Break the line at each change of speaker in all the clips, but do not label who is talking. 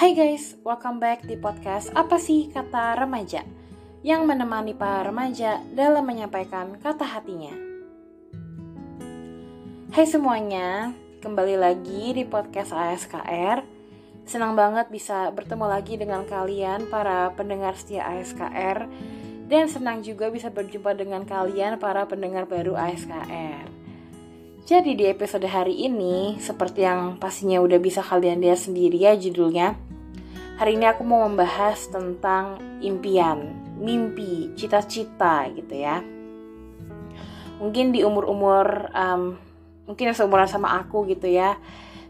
Hai guys, welcome back di podcast Apa sih Kata Remaja yang menemani para remaja dalam menyampaikan kata hatinya. Hai semuanya, kembali lagi di podcast ASKR. Senang banget bisa bertemu lagi dengan kalian para pendengar setia ASKR dan senang juga bisa berjumpa dengan kalian para pendengar baru ASKR. Jadi di episode hari ini, seperti yang pastinya udah bisa kalian lihat sendiri ya judulnya, Hari ini aku mau membahas tentang impian, mimpi, cita-cita gitu ya. Mungkin di umur-umur um, mungkin seumuran sama aku gitu ya.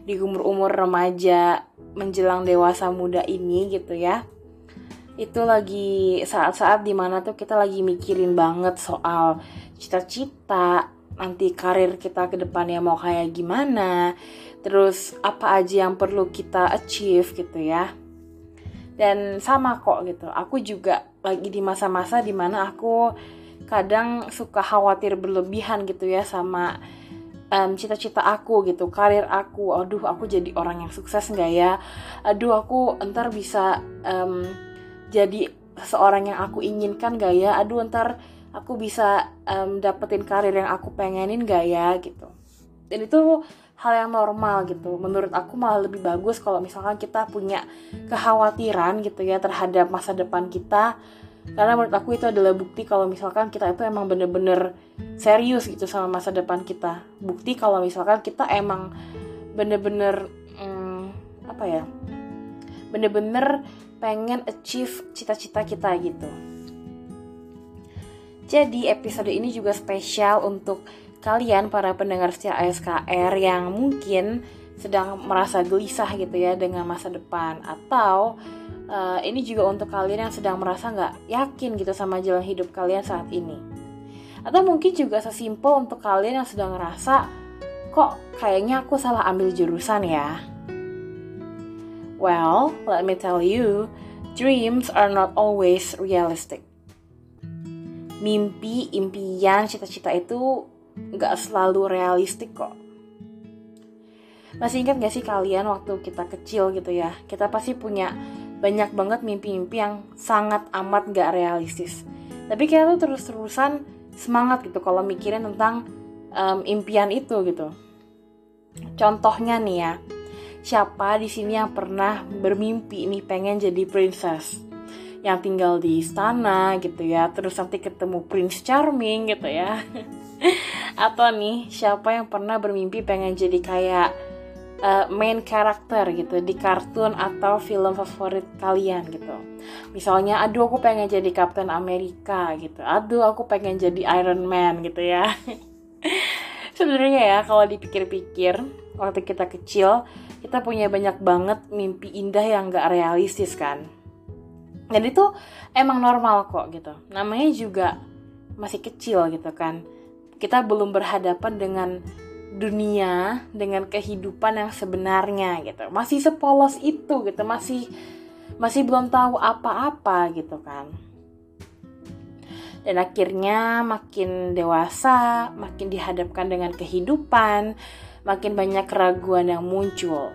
Di umur-umur remaja menjelang dewasa muda ini gitu ya. Itu lagi saat-saat di mana tuh kita lagi mikirin banget soal cita-cita, nanti karir kita ke depannya mau kayak gimana, terus apa aja yang perlu kita achieve gitu ya dan sama kok gitu. Aku juga lagi di masa-masa di mana aku kadang suka khawatir berlebihan gitu ya sama um, cita-cita aku gitu karir aku. Aduh aku jadi orang yang sukses nggak ya? Aduh aku ntar bisa um, jadi seorang yang aku inginkan gak ya? Aduh ntar aku bisa um, dapetin karir yang aku pengenin gak ya? Gitu. Dan itu hal yang normal gitu. Menurut aku malah lebih bagus kalau misalkan kita punya kekhawatiran gitu ya terhadap masa depan kita. Karena menurut aku itu adalah bukti kalau misalkan kita itu emang bener-bener serius gitu sama masa depan kita. Bukti kalau misalkan kita emang bener-bener hmm, apa ya bener-bener pengen achieve cita-cita kita gitu. Jadi episode ini juga spesial untuk kalian para pendengar setia ASKR yang mungkin sedang merasa gelisah gitu ya dengan masa depan atau uh, ini juga untuk kalian yang sedang merasa nggak yakin gitu sama jalan hidup kalian saat ini. Atau mungkin juga sesimpel untuk kalian yang sedang ngerasa kok kayaknya aku salah ambil jurusan ya? Well let me tell you dreams are not always realistic. Mimpi impian cita-cita itu nggak selalu realistik kok. Masih ingat gak sih kalian waktu kita kecil gitu ya, kita pasti punya banyak banget mimpi-mimpi yang sangat amat gak realistis. Tapi kita tuh terus-terusan semangat gitu kalau mikirin tentang um, impian itu gitu. Contohnya nih ya, siapa di sini yang pernah bermimpi nih pengen jadi princess? yang tinggal di istana gitu ya terus nanti ketemu Prince Charming gitu ya atau nih siapa yang pernah bermimpi pengen jadi kayak uh, main karakter gitu di kartun atau film favorit kalian gitu? Misalnya aduh aku pengen jadi Captain Amerika gitu. Aduh aku pengen jadi Iron Man gitu ya. Sebenarnya ya kalau dipikir-pikir waktu kita kecil kita punya banyak banget mimpi indah yang gak realistis kan? Dan itu emang normal kok gitu. Namanya juga masih kecil gitu kan kita belum berhadapan dengan dunia dengan kehidupan yang sebenarnya gitu. Masih sepolos itu gitu masih masih belum tahu apa-apa gitu kan. Dan akhirnya makin dewasa makin dihadapkan dengan kehidupan makin banyak keraguan yang muncul.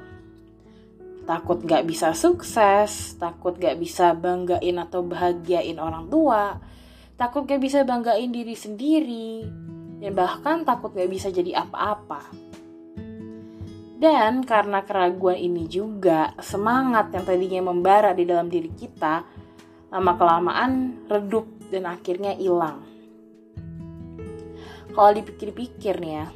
Takut gak bisa sukses, takut gak bisa banggain atau bahagiain orang tua, takut gak bisa banggain diri sendiri, dan bahkan takut gak bisa jadi apa-apa. Dan karena keraguan ini juga, semangat yang tadinya membara di dalam diri kita, lama-kelamaan redup dan akhirnya hilang. Kalau dipikir-pikir nih ya,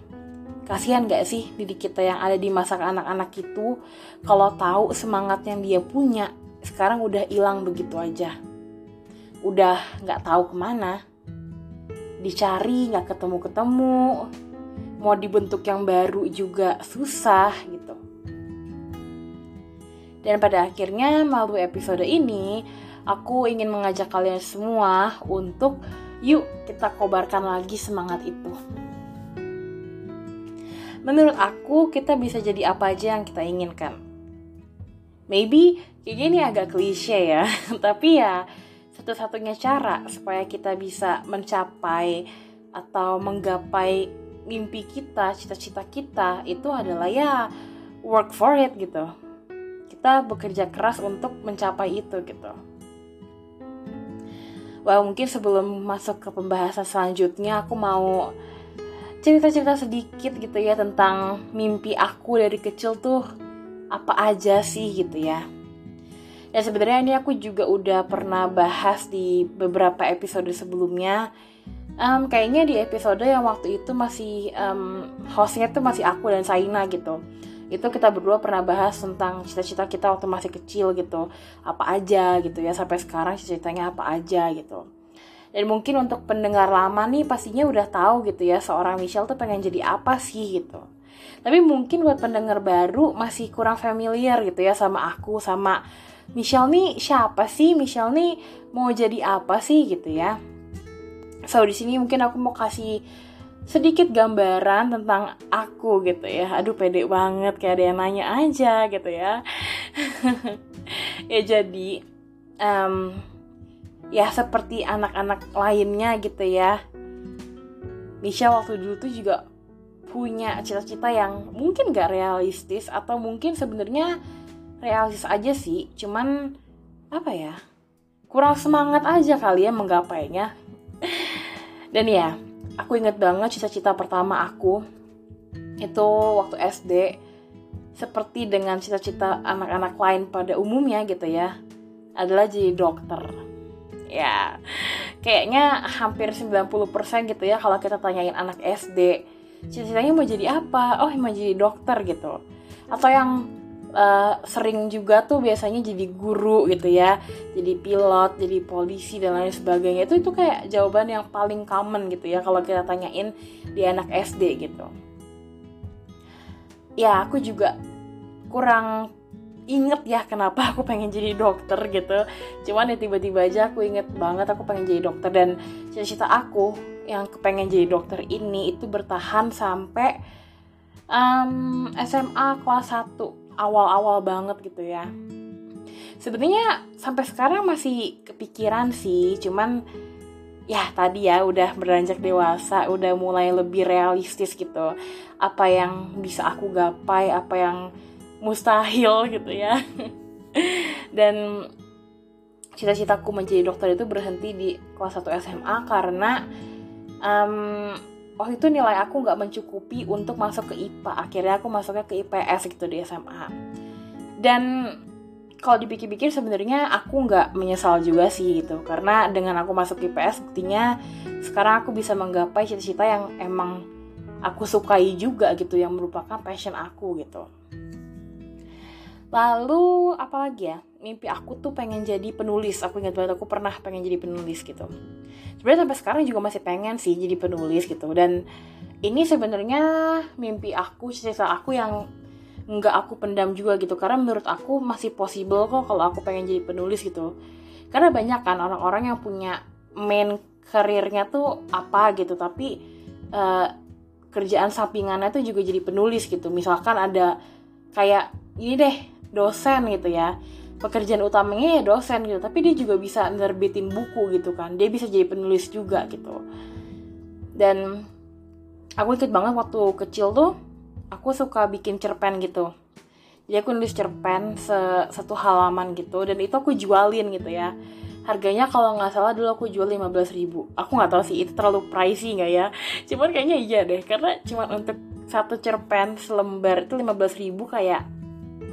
kasihan gak sih diri kita yang ada di masa anak-anak itu kalau tahu semangat yang dia punya sekarang udah hilang begitu aja udah nggak tahu ke mana dicari nggak ketemu-ketemu. Mau dibentuk yang baru juga susah gitu. Dan pada akhirnya melalui episode ini aku ingin mengajak kalian semua untuk yuk kita kobarkan lagi semangat itu. Menurut aku kita bisa jadi apa aja yang kita inginkan. Maybe kayak gini agak klise ya, tapi ya satu-satunya cara supaya kita bisa mencapai atau menggapai mimpi kita, cita-cita kita itu adalah ya work for it gitu. kita bekerja keras untuk mencapai itu gitu. Wah mungkin sebelum masuk ke pembahasan selanjutnya aku mau cerita-cerita sedikit gitu ya tentang mimpi aku dari kecil tuh apa aja sih gitu ya. Ya sebenarnya ini aku juga udah pernah bahas di beberapa episode sebelumnya. Um, kayaknya di episode yang waktu itu masih um, hostnya tuh masih aku dan Saina gitu. Itu kita berdua pernah bahas tentang cita-cita kita waktu masih kecil gitu. Apa aja gitu ya sampai sekarang cita-citanya apa aja gitu. Dan mungkin untuk pendengar lama nih pastinya udah tahu gitu ya seorang Michelle tuh pengen jadi apa sih gitu. Tapi mungkin buat pendengar baru masih kurang familiar gitu ya sama aku sama Michelle nih siapa sih? Michelle nih mau jadi apa sih gitu ya. So di sini mungkin aku mau kasih sedikit gambaran tentang aku gitu ya. Aduh pede banget kayak ada yang nanya aja gitu ya. ya jadi um, ya seperti anak-anak lainnya gitu ya Misha waktu dulu tuh juga punya cita-cita yang mungkin gak realistis atau mungkin sebenarnya realistis aja sih cuman apa ya kurang semangat aja kali ya menggapainya. Dan ya aku inget banget cita-cita pertama aku itu waktu SD seperti dengan cita-cita anak-anak lain pada umumnya gitu ya adalah jadi dokter. Ya kayaknya hampir 90% gitu ya kalau kita tanyain anak SD cita-citanya mau jadi apa? Oh mau jadi dokter gitu. Atau yang uh, sering juga tuh biasanya jadi guru gitu ya jadi pilot jadi polisi dan lain sebagainya. Itu itu kayak jawaban yang paling common gitu ya kalau kita tanyain di anak SD gitu. Ya aku juga kurang inget ya kenapa aku pengen jadi dokter gitu. Cuman ya tiba-tiba aja aku inget banget aku pengen jadi dokter. Dan cita-cita aku yang kepengen jadi dokter ini itu bertahan sampai um, SMA kelas 1 awal-awal banget gitu ya. Sebenarnya sampai sekarang masih kepikiran sih cuman ya tadi ya udah beranjak dewasa udah mulai lebih realistis gitu. Apa yang bisa aku gapai apa yang mustahil gitu ya. Dan cita-citaku menjadi dokter itu berhenti di kelas 1 SMA karena um, waktu itu nilai aku nggak mencukupi untuk masuk ke IPA akhirnya aku masuknya ke IPS gitu di SMA dan kalau dipikir-pikir sebenarnya aku nggak menyesal juga sih gitu. Karena dengan aku masuk IPS buktinya sekarang aku bisa menggapai cita-cita yang emang aku sukai juga gitu yang merupakan passion aku gitu Lalu apalagi ya? Mimpi aku tuh pengen jadi penulis. Aku ingat banget aku pernah pengen jadi penulis gitu. Sebenarnya sampai sekarang juga masih pengen sih jadi penulis gitu. Dan ini sebenarnya mimpi aku, cerita aku yang nggak aku pendam juga gitu. Karena menurut aku masih possible kok kalau aku pengen jadi penulis gitu. Karena banyak kan orang-orang yang punya main karirnya tuh apa gitu, tapi uh, kerjaan sampingannya tuh juga jadi penulis gitu. Misalkan ada kayak ini deh dosen gitu ya. Pekerjaan utamanya ya dosen gitu tapi dia juga bisa nerbitin buku gitu kan. Dia bisa jadi penulis juga gitu. Dan aku ikut banget waktu kecil tuh aku suka bikin cerpen gitu. Jadi aku nulis cerpen se satu halaman gitu dan itu aku jualin gitu ya. Harganya kalau nggak salah dulu aku jual 15 ribu. Aku nggak tahu sih itu terlalu pricey nggak ya? Cuman kayaknya iya deh karena cuman untuk satu cerpen selembar itu 15 ribu kayak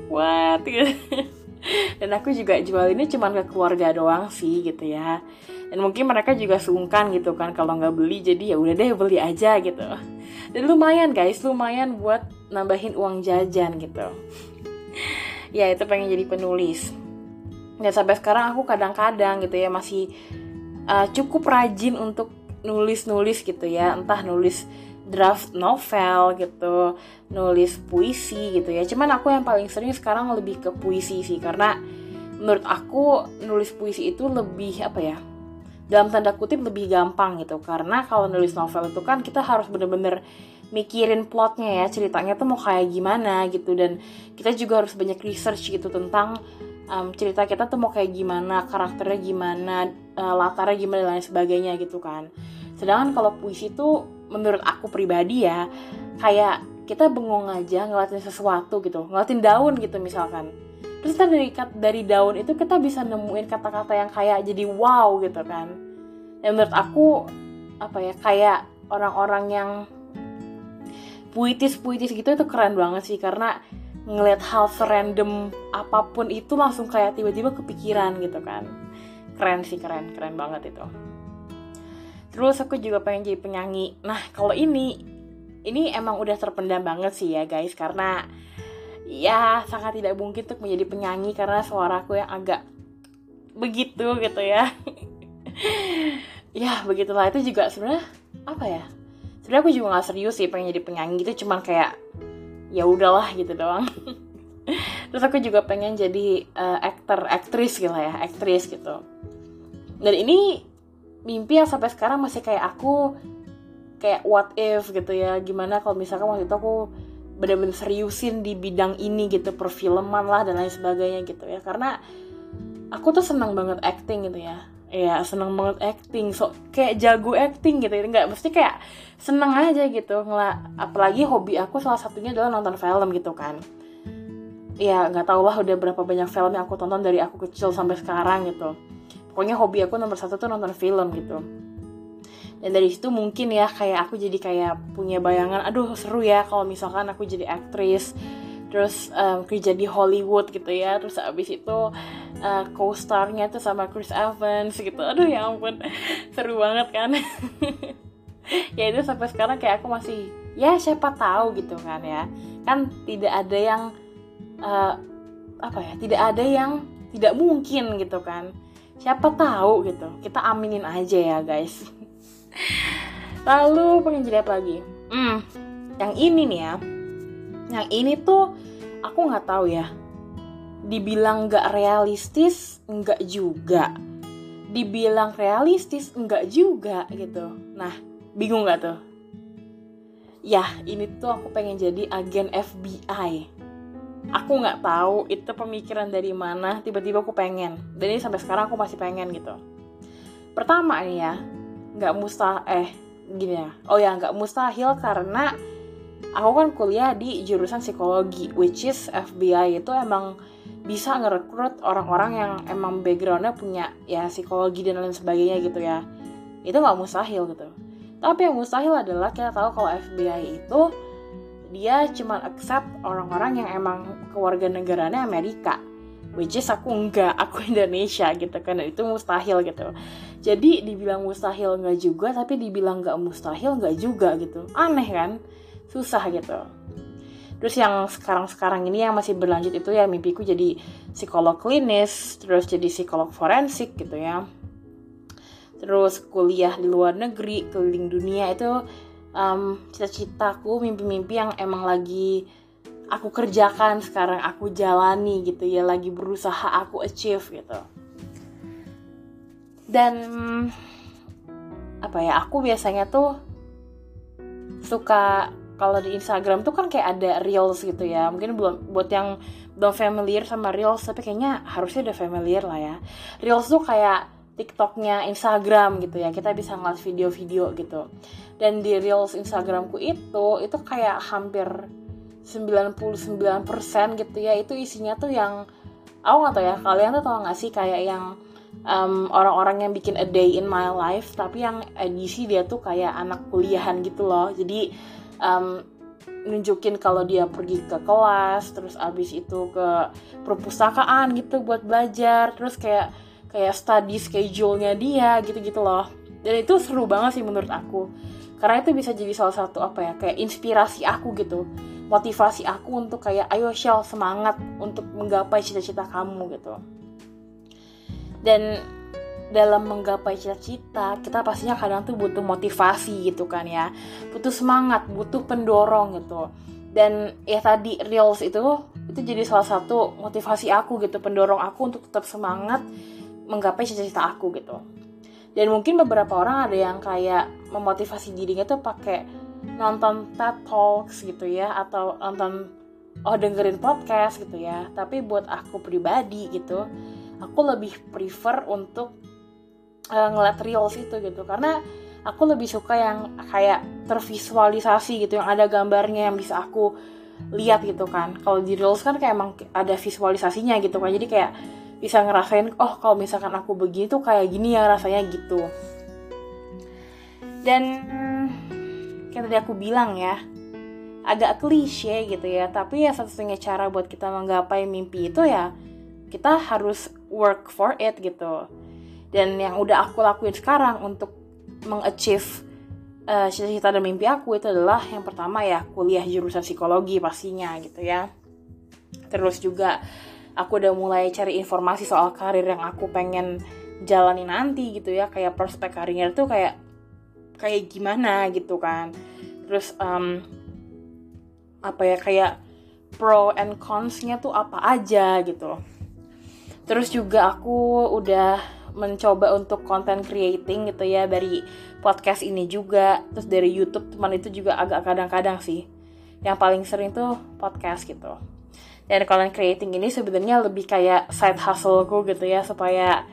what? Dan aku juga jual ini cuma ke keluarga doang sih gitu ya. Dan mungkin mereka juga sungkan gitu kan kalau nggak beli jadi ya udah deh beli aja gitu. Dan lumayan guys lumayan buat nambahin uang jajan gitu. Ya itu pengen jadi penulis. Dan sampai sekarang aku kadang-kadang gitu ya masih uh, cukup rajin untuk nulis-nulis gitu ya. Entah nulis draft novel gitu nulis puisi gitu ya. Cuman aku yang paling sering sekarang lebih ke puisi sih karena menurut aku nulis puisi itu lebih apa ya dalam tanda kutip lebih gampang gitu. Karena kalau nulis novel itu kan kita harus bener-bener mikirin plotnya ya ceritanya tuh mau kayak gimana gitu. Dan kita juga harus banyak research gitu tentang um, cerita kita tuh mau kayak gimana karakternya gimana uh, latarnya gimana dan lain sebagainya gitu kan. Sedangkan kalau puisi tuh menurut aku pribadi ya kayak kita bengong aja ngeliatin sesuatu gitu ngeliatin daun gitu misalkan. Terus kita dari dari daun itu kita bisa nemuin kata-kata yang kayak jadi wow gitu kan. Dan menurut aku apa ya kayak orang-orang yang puitis-puitis gitu itu keren banget sih karena ngeliat hal serandom apa pun itu langsung kayak tiba-tiba kepikiran gitu kan. Keren sih keren keren banget itu terus aku juga pengen jadi penyanyi. Nah kalau ini ini emang udah terpendam banget sih ya guys. Karena ya sangat tidak mungkin untuk menjadi penyanyi karena suaraku yang agak begitu gitu ya. Ya begitulah. Itu juga sebenarnya apa ya? Sebenarnya aku juga nggak serius sih pengen jadi penyanyi itu cuman kayak ya udahlah gitu doang. Terus aku juga pengen jadi uh, aktor aktris gitu ya. Aktris gitu. Dan ini mimpi yang sampai sekarang masih kayak aku kayak what if gitu ya. Gimana kalau misalkan waktu itu aku bener-bener seriusin di bidang ini gitu perfilman lah dan lain sebagainya gitu ya. Karena aku tuh senang banget acting gitu ya. Ya seneng banget acting. So kayak jago acting gitu nggak mesti kayak seneng aja gitu. Ngelak apalagi hobi aku salah satunya adalah nonton film gitu kan. Ya nggak tau lah udah berapa banyak film yang aku tonton dari aku kecil sampai sekarang gitu pokoknya hobi aku nomor satu tuh nonton film gitu. Dan dari situ mungkin ya kayak aku jadi kayak punya bayangan aduh seru ya kalau misalkan aku jadi aktris terus um, kerja di Hollywood gitu ya. Terus abis itu uh, co-starnya tuh sama Chris Evans gitu. Aduh ya ampun seru banget kan? Ya itu sampai sekarang kayak aku masih ya siapa tahu gitu kan ya. Kan tidak ada yang uh, apa ya tidak ada yang tidak mungkin gitu kan siapa tahu gitu. Kita aminin aja ya guys. Lalu pengen jadi apa lagi? Hmm yang ini nih ya. Yang ini tuh aku nggak tahu ya. Dibilang nggak realistis nggak juga. Dibilang realistis nggak juga gitu. Nah bingung nggak tuh? Ya ini tuh aku pengen jadi agen FBI aku nggak tahu itu pemikiran dari mana tiba-tiba aku pengen. Dan ini sampai sekarang aku masih pengen gitu. Pertama nih ya nggak mustahil eh gini ya. Oh ya nggak mustahil karena aku kan kuliah di jurusan psikologi which is FBI itu emang bisa ngerekrut orang-orang yang emang backgroundnya punya ya psikologi dan lain sebagainya gitu ya. Itu nggak mustahil gitu. Tapi yang mustahil adalah kita tahu kalau FBI itu dia cuma accept orang-orang yang emang keluarga negaranya Amerika. Which is aku enggak aku Indonesia gitu kan. Itu mustahil gitu. Jadi dibilang mustahil enggak juga tapi dibilang enggak mustahil enggak juga gitu. Aneh kan? Susah gitu. Terus yang sekarang-sekarang ini yang masih berlanjut itu ya mimpiku jadi psikolog klinis terus jadi psikolog forensik gitu ya. Terus kuliah di luar negeri keliling dunia itu um, cita-citaku mimpi-mimpi yang emang lagi aku kerjakan sekarang aku jalani gitu ya lagi berusaha aku achieve gitu. Dan apa ya aku biasanya tuh suka kalau di Instagram tuh kan kayak ada reels gitu ya mungkin belum buat yang belum familiar sama reels tapi kayaknya harusnya udah familiar lah ya. Reels tuh kayak TikToknya Instagram gitu ya. Kita bisa ngeliat video-video gitu. Dan di reels Instagramku itu itu kayak hampir 99% gitu ya. Itu isinya tuh yang aku gak tau ya kalian tuh tau gak sih? Kayak yang orang orang-orang yang bikin a day in my life tapi yang edisi dia tuh kayak anak kuliahan gitu loh. Jadi um, nunjukin kalau dia pergi ke kelas terus abis itu ke perpustakaan gitu buat belajar. Terus kayak kayak study schedule-nya dia gitu-gitu loh. Dan itu seru banget sih menurut aku. Karena itu bisa jadi salah satu apa ya kayak inspirasi aku gitu. Motivasi aku untuk kayak ayo Shell semangat untuk menggapai cita-cita kamu gitu. Dan dalam menggapai cita-cita kita pastinya kadang tuh butuh motivasi gitu kan ya. Butuh semangat butuh pendorong gitu. Dan ya tadi reels itu itu jadi salah satu motivasi aku gitu pendorong aku untuk tetap semangat menggapai cita-cita aku gitu. Dan mungkin beberapa orang ada yang kayak memotivasi dirinya tuh pakai nonton TED Talks gitu ya atau nonton oh dengerin podcast gitu ya. Tapi buat aku pribadi gitu aku lebih prefer untuk uh, ngeliat reels itu gitu. Karena aku lebih suka yang kayak tervisualisasi gitu yang ada gambarnya yang bisa aku lihat gitu kan. Kalau di reels kan kayak emang ada visualisasinya gitu kan. Jadi kayak bisa ngerasain oh kalau misalkan aku begini tuh kayak gini ya rasanya gitu. Dan kayak tadi aku bilang ya agak klise gitu ya tapi ya satu-satunya cara buat kita menggapai mimpi itu ya kita harus work for it gitu. Dan yang udah aku lakuin sekarang untuk mengachieve uh, cita-cita dan mimpi aku itu adalah yang pertama ya kuliah jurusan psikologi pastinya gitu ya. Terus juga aku udah mulai cari informasi soal karir yang aku pengen jalani nanti gitu ya. Kayak prospek karirnya tuh kayak kayak gimana gitu kan. Terus um, apa ya kayak pro and consnya tuh apa aja gitu terus juga aku udah mencoba untuk content creating gitu ya dari podcast ini juga. Terus dari YouTube teman itu juga agak kadang-kadang sih. Yang paling sering tuh podcast gitu dan content creating ini sebenarnya lebih kayak side hustleku gitu ya supaya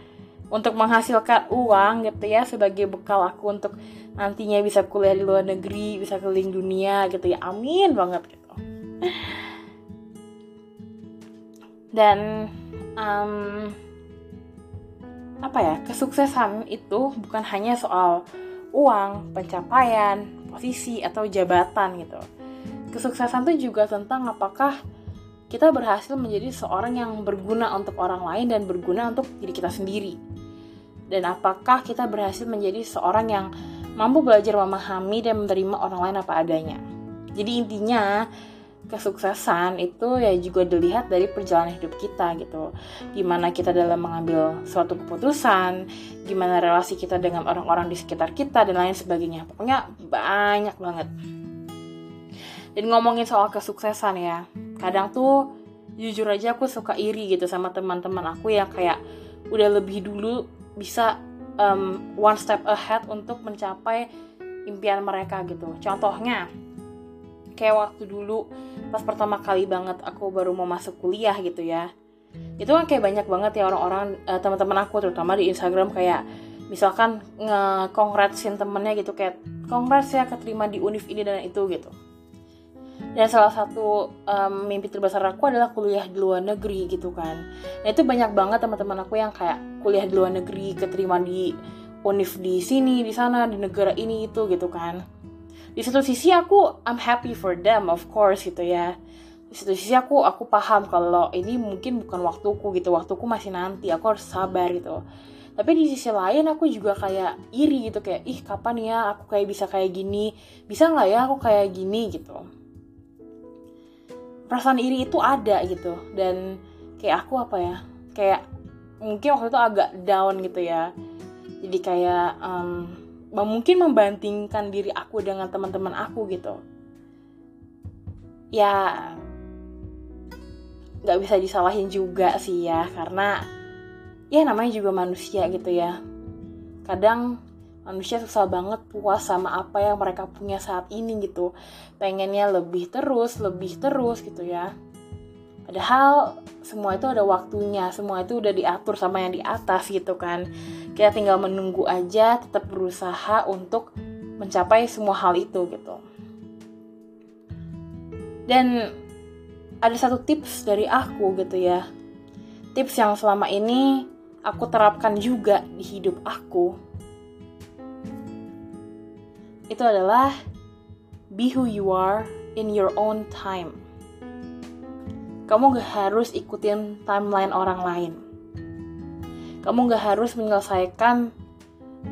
untuk menghasilkan uang gitu ya sebagai bekal aku untuk nantinya bisa kuliah di luar negeri bisa keliling dunia gitu ya amin banget gitu dan um, apa ya kesuksesan itu bukan hanya soal uang, pencapaian, posisi atau jabatan gitu. Kesuksesan itu juga tentang apakah kita berhasil menjadi seorang yang berguna untuk orang lain dan berguna untuk diri kita sendiri. Dan apakah kita berhasil menjadi seorang yang mampu belajar memahami dan menerima orang lain apa adanya. Jadi intinya kesuksesan itu ya juga dilihat dari perjalanan hidup kita gitu gimana kita dalam mengambil suatu keputusan gimana relasi kita dengan orang-orang di sekitar kita dan lain sebagainya pokoknya banyak banget dan ngomongin soal kesuksesan ya kadang tuh jujur aja aku suka iri gitu sama teman-teman aku yang kayak udah lebih dulu bisa um, one step ahead untuk mencapai impian mereka gitu. Contohnya kayak waktu dulu pas pertama kali banget aku baru mau masuk kuliah gitu ya. Itu kan kayak banyak banget ya orang-orang uh, teman-teman aku terutama di Instagram kayak misalkan ngekongratsin temennya gitu kayak kongrats ya keterima di univ ini dan itu gitu dan salah satu um, mimpi terbesar aku adalah kuliah di luar negeri gitu kan. Nah itu banyak banget teman-teman aku yang kayak kuliah di luar negeri keterima di univ di sini di sana di negara ini itu gitu kan. Di satu sisi aku I'm happy for them of course gitu ya. Di satu sisi aku aku paham kalau ini mungkin bukan waktuku gitu. Waktuku masih nanti aku harus sabar gitu. Tapi di sisi lain aku juga kayak iri gitu kayak ih kapan ya aku kayak bisa kayak gini? Bisa nggak ya aku kayak gini? gitu perasaan iri itu ada gitu. Dan kayak aku apa ya kayak mungkin waktu itu agak down gitu ya. Jadi kayak um, mungkin membandingkan diri aku dengan teman-teman aku gitu. Ya nggak bisa disalahin juga sih ya karena ya namanya juga manusia gitu ya. Kadang manusia susah banget puas sama apa yang mereka punya saat ini gitu. Pengennya lebih terus lebih terus gitu ya. Padahal semua itu ada waktunya semua itu udah diatur sama yang di atas gitu kan. Kita tinggal menunggu aja tetap berusaha untuk mencapai semua hal itu gitu. Dan ada satu tips dari aku gitu ya. Tips yang selama ini aku terapkan juga di hidup aku itu adalah be who you are in your own time kamu gak harus ikutin timeline orang lain. Kamu gak harus menyelesaikan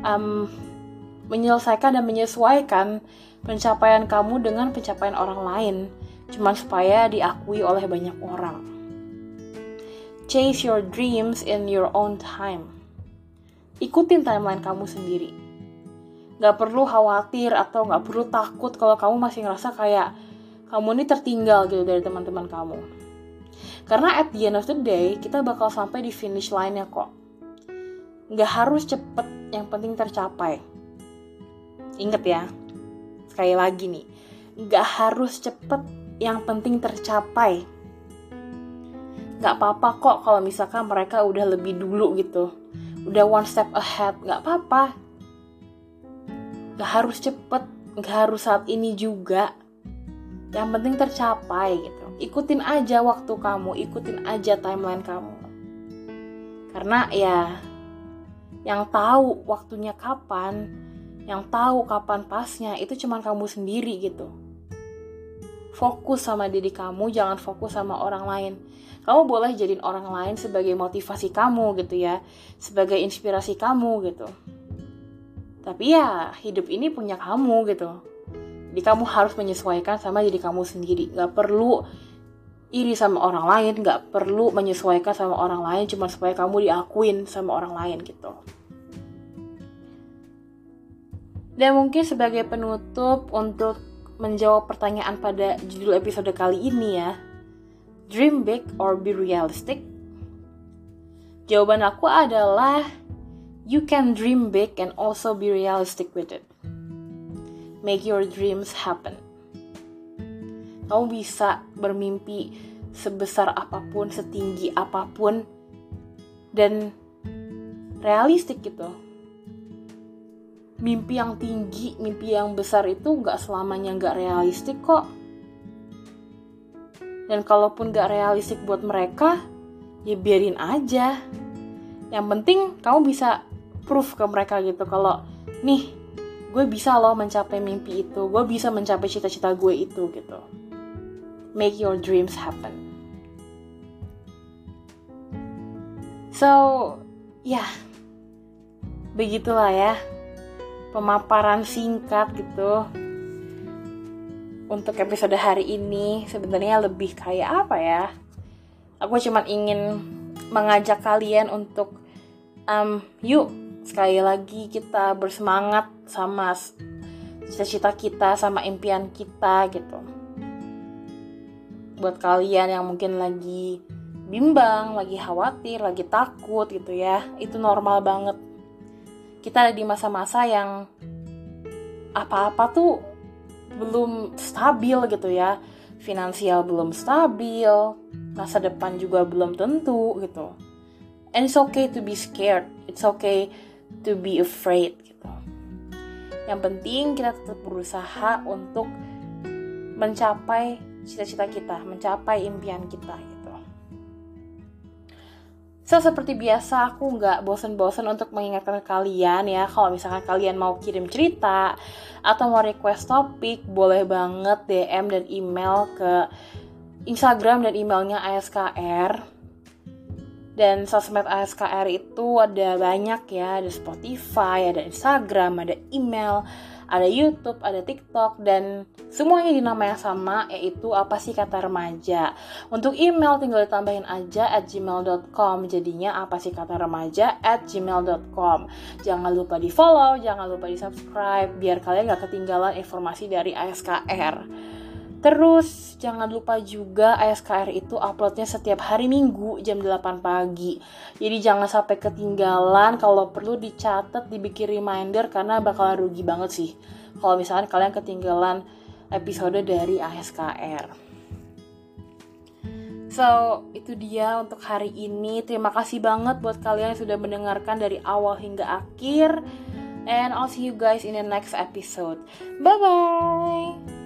um, menyelesaikan dan menyesuaikan pencapaian kamu dengan pencapaian orang lain, cuma supaya diakui oleh banyak orang. Chase your dreams in your own time. Ikutin timeline kamu sendiri. Gak perlu khawatir atau gak perlu takut kalau kamu masih ngerasa kayak kamu ini tertinggal gitu dari teman-teman kamu karena at the end of the day, kita bakal sampai di finish line-nya kok. Nggak harus cepet, yang penting tercapai. Ingat ya, sekali lagi nih, nggak harus cepet, yang penting tercapai. Nggak apa-apa kok kalau misalkan mereka udah lebih dulu gitu. Udah one step ahead, nggak apa-apa. Nggak harus cepet, nggak harus saat ini juga. yang penting tercapai gitu. Ikutin aja waktu kamu ikutin aja timeline kamu. Karena ya yang tahu waktunya kapan yang tahu kapan pasnya itu cuma kamu sendiri gitu. Fokus sama diri kamu jangan fokus sama orang lain. Kamu boleh jadiin orang lain sebagai motivasi kamu gitu ya sebagai inspirasi kamu gitu tapi ya hidup ini punya kamu gitu jadi kamu harus menyesuaikan sama diri kamu sendiri gak perlu iri sama orang lain gak perlu menyesuaikan sama orang lain cuma supaya kamu diakuin sama orang lain gitu dan mungkin sebagai penutup untuk menjawab pertanyaan pada judul episode kali ini ya. Dream big or be realistic? Jawaban aku adalah you can dream big and also be realistic with it. Make your dreams happen. Kamu bisa bermimpi sebesar apa pun, setinggi apa pun, dan realistik gitu mimpi yang tinggi, mimpi yang besar itu nggak selamanya nggak realistik kok. Dan kalaupun nggak realistik buat mereka, ya biarin aja. Yang penting kamu bisa proof ke mereka gitu kalau nih gue bisa loh mencapai mimpi itu, gue bisa mencapai cita-cita gue itu gitu. Make your dreams happen. So, ya, yeah, begitulah ya pemaparan singkat gitu untuk episode hari ini sebenarnya lebih kayak apa ya aku cuma ingin mengajak kalian untuk um, yuk sekali lagi kita bersemangat sama cita-cita kita sama impian kita gitu. Buat kalian yang mungkin lagi bimbang, lagi khawatir, lagi takut gitu ya, itu normal banget. Kita ada di masa-masa yang apa-apa tuh belum stabil gitu ya. Finansial belum stabil masa depan juga belum tentu gitu. And it's okay to be scared. It's okay to be afraid gitu. Yang penting kita tetap berusaha untuk mencapai cita-cita kita mencapai impian kita gitu. So, seperti biasa aku nggak bosen-bosen untuk mengingatkan kalian ya. Kalau misalkan kalian mau kirim cerita Atau mau request topik Boleh banget DM dan email ke Instagram dan emailnya ASKR Dan sosmed ASKR itu ada banyak ya Ada Spotify, ada Instagram, ada email ada YouTube, ada TikTok, dan semuanya di nama yang sama, yaitu apa sih kata remaja. Untuk email tinggal ditambahin aja at gmail.com, jadinya apa sih kata remaja at gmail.com. Jangan lupa di follow, jangan lupa di subscribe, biar kalian gak ketinggalan informasi dari ASKR. Terus jangan lupa juga ASKR itu uploadnya setiap hari Minggu jam 8 pagi. Jadi jangan sampai ketinggalan kalau perlu dicatat, dibikin reminder karena bakal rugi banget sih. Kalau misalnya kalian ketinggalan episode dari ASKR. So, itu dia untuk hari ini. Terima kasih banget buat kalian yang sudah mendengarkan dari awal hingga akhir. And I'll see you guys in the next episode. Bye bye.